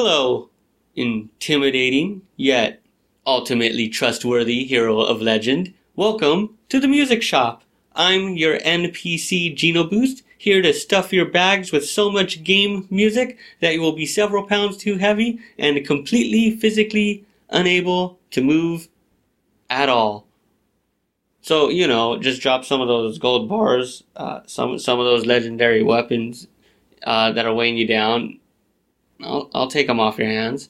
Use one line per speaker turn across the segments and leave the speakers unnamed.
Hello, intimidating yet ultimately trustworthy hero of legend. Welcome to the Music Shop. I'm your NPC Geno Boost, here to stuff your bags with so much game music that you will be several pounds too heavy and completely physically unable to move at all. So you know, just drop some of those gold bars, uh, some some of those legendary weapons uh, that are weighing you down. I'll, I'll take them off your hands.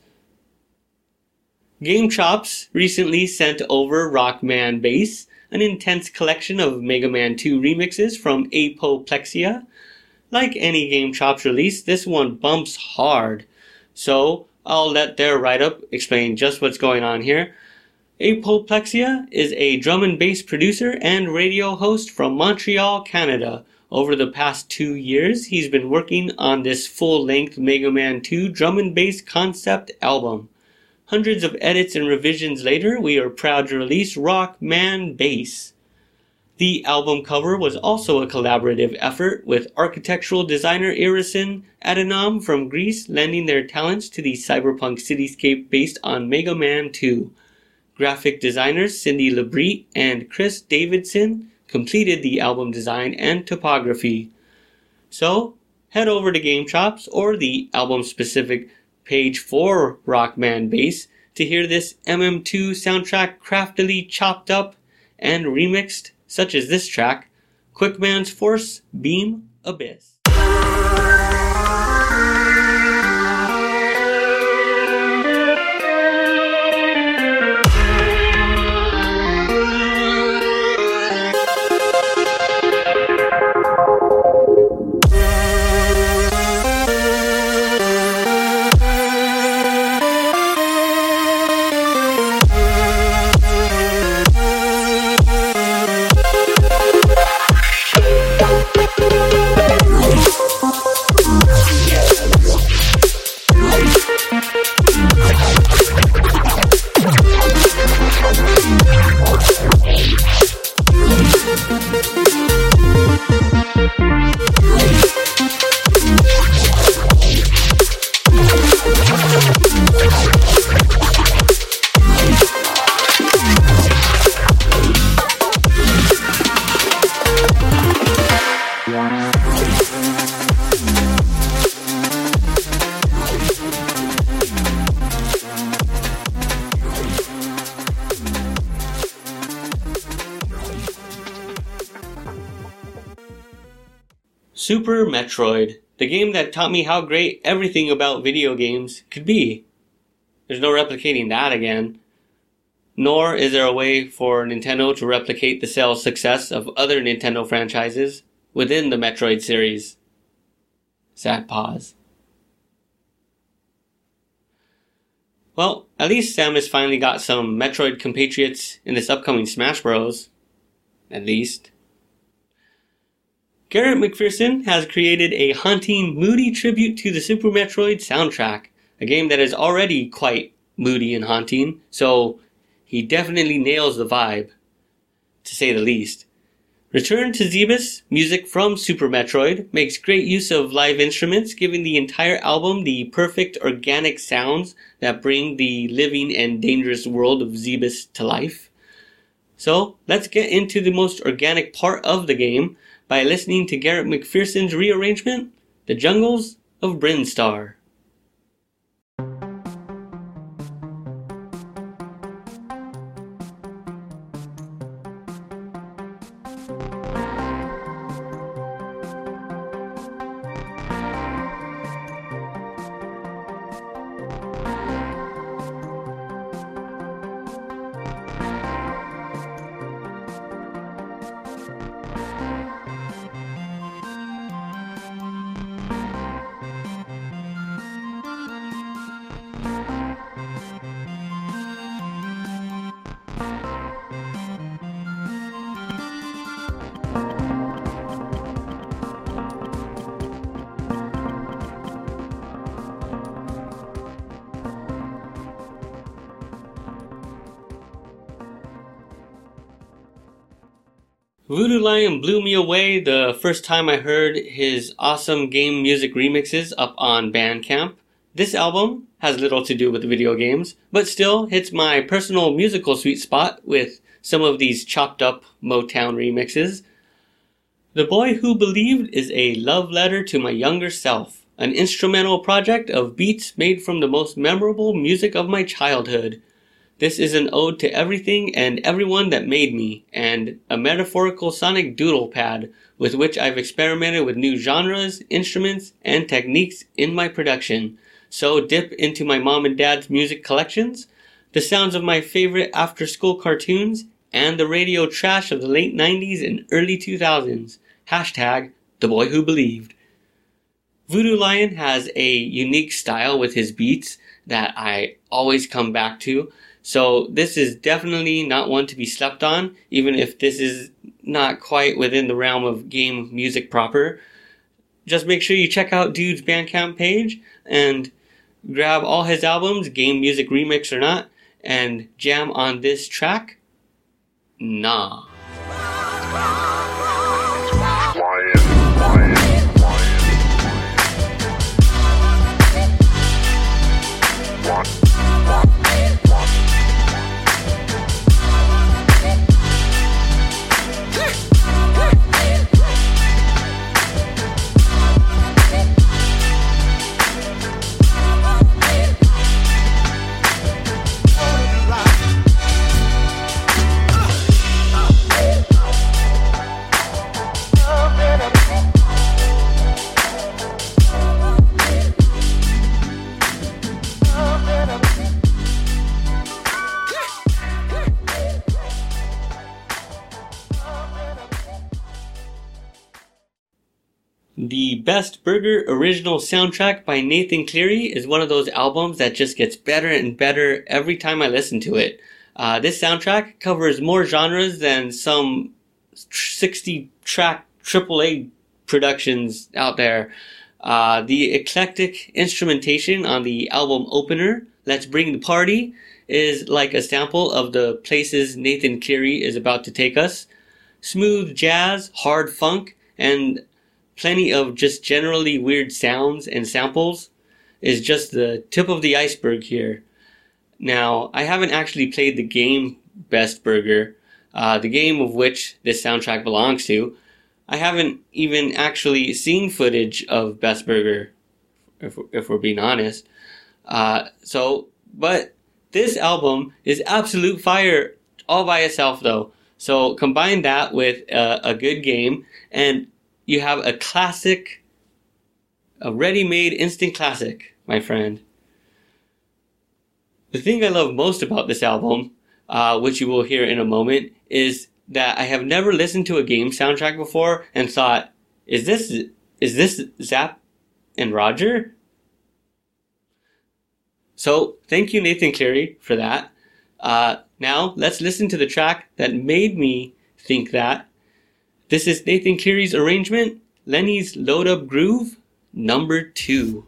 GameChops recently sent over Rockman Bass, an intense collection of Mega Man 2 remixes from Apoplexia. Like any GameChops release, this one bumps hard. So I'll let their write up explain just what's going on here. Apoplexia is a drum and bass producer and radio host from Montreal, Canada. Over the past two years, he's been working on this full length Mega Man 2 drum and bass concept album. Hundreds of edits and revisions later, we are proud to release Rock Man Bass. The album cover was also a collaborative effort with architectural designer Irison Adhanom from Greece lending their talents to the cyberpunk cityscape based on Mega Man 2. Graphic designers Cindy Labrie and Chris Davidson completed the album design and topography. So, head over to GameChops or the album specific page for Rockman Bass to hear this MM2 soundtrack craftily chopped up and remixed, such as this track, Quickman's Force Beam Abyss. Super Metroid, the game that taught me how great everything about video games could be. There's no replicating that again. Nor is there a way for Nintendo to replicate the sales success of other Nintendo franchises within the Metroid series. Sad pause. Well, at least Samus finally got some Metroid compatriots in this upcoming Smash Bros. At least. Garrett McPherson has created a haunting, moody tribute to the Super Metroid soundtrack, a game that is already quite moody and haunting, so he definitely nails the vibe, to say the least. Return to Zebes, music from Super Metroid, makes great use of live instruments, giving the entire album the perfect organic sounds that bring the living and dangerous world of Zebes to life. So, let's get into the most organic part of the game, by listening to Garrett McPherson's rearrangement, The Jungles of Brinstar. Voodoo Lion blew me away the first time I heard his awesome game music remixes up on Bandcamp. This album has little to do with video games, but still hits my personal musical sweet spot with some of these chopped up Motown remixes. The Boy Who Believed is a love letter to my younger self, an instrumental project of beats made from the most memorable music of my childhood. This is an ode to everything and everyone that made me, and a metaphorical sonic doodle pad with which I've experimented with new genres, instruments, and techniques in my production. So dip into my mom and dad's music collections, the sounds of my favorite after school cartoons, and the radio trash of the late 90s and early 2000s. Hashtag the boy who believed. Voodoo Lion has a unique style with his beats that I always come back to. So this is definitely not one to be slept on, even if this is not quite within the realm of game music proper. Just make sure you check out Dude's Bandcamp page and grab all his albums, game music remix or not, and jam on this track. Nah. Best Burger original soundtrack by Nathan Cleary is one of those albums that just gets better and better every time I listen to it. Uh, this soundtrack covers more genres than some 60 track AAA productions out there. Uh, the eclectic instrumentation on the album opener, Let's Bring the Party, is like a sample of the places Nathan Cleary is about to take us. Smooth jazz, hard funk, and plenty of just generally weird sounds and samples is just the tip of the iceberg here. Now, I haven't actually played the game Best Burger, uh, the game of which this soundtrack belongs to. I haven't even actually seen footage of Best Burger, if, if we're being honest. Uh, so, but this album is absolute fire all by itself, though. So combine that with uh, a good game, and you have a classic, a ready-made instant classic, my friend. The thing I love most about this album, uh, which you will hear in a moment, is that I have never listened to a game soundtrack before and thought, is this is this Zapp and Roger? So thank you, Nathan Cleary, for that. Uh, now let's listen to the track that made me think that this is Nathan Cleary's arrangement, Lenny's Load Up Groove, number two.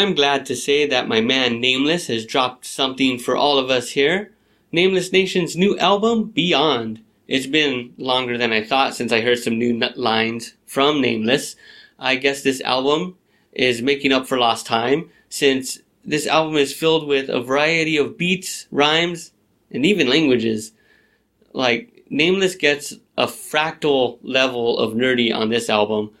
I'm glad to say that my man Nameless has dropped something for all of us here. Nameless Nation's new album, Beyond. It's been longer than I thought since I heard some new lines from Nameless. I guess this album is making up for lost time since this album is filled with a variety of beats, rhymes, and even languages. Like, Nameless gets a fractal level of nerdy on this album.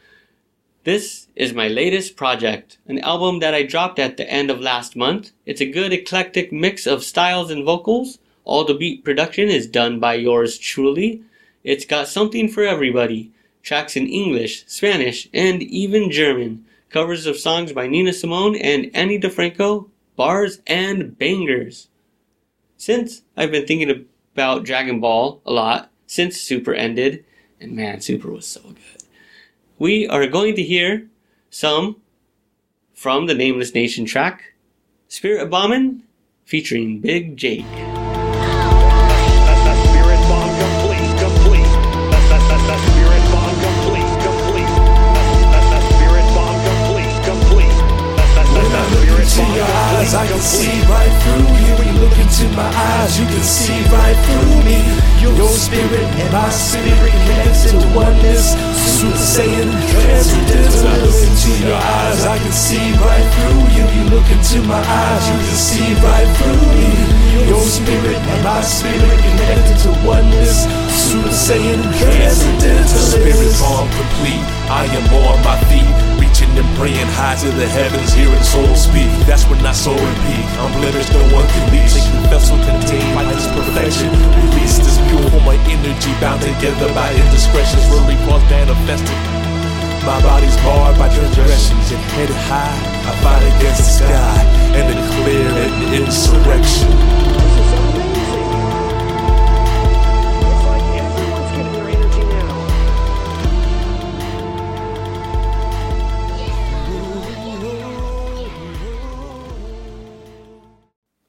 This is my latest project, an album that I dropped at the end of last month. It's a good eclectic mix of styles and vocals. All the beat production is done by yours truly. It's got something for everybody. Tracks in English, Spanish, and even German. Covers of songs by Nina Simone and Ani DiFranco, bars and bangers. Since I've been thinking about Dragon Ball a lot since Super ended, and man, Super was so good. We are going to hear some from the Nameless Nation track, Spirit Bombin' featuring Big Jake.
Eyes, I can see right through you. When you look into my eyes, you can see right through me. Your spirit and my spirit connected to oneness. Super Saiyan, transcendental. Look into your eyes, I can see right through you. You look into my eyes, you can see right through me. Your spirit and my spirit connected to oneness. Super Saiyan, transcendental. Spirit form complete. I am on my feet and praying high to the heavens, hearing soul speak. That's when I soar and peak. I'm blemished, no one can. Take the vessel contained by this perfection. Release this pure for my energy, bound together by indiscretions. Really was manifested. My body's barred by transgressions and headed high. I fight against the sky and declare an insurrection.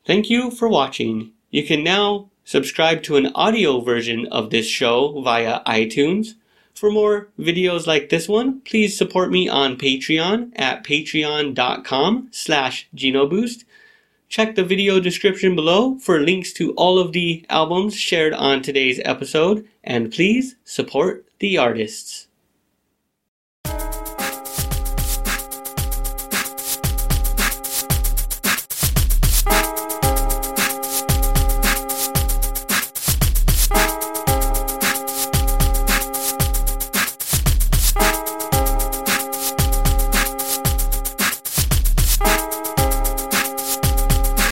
Thank you for watching. You can now subscribe to an audio version of this show via iTunes. For more videos like this one, please support me on Patreon at patreon.com slash genoboost. Check the video description below for links to all of the albums shared on today's episode, and please support the artists.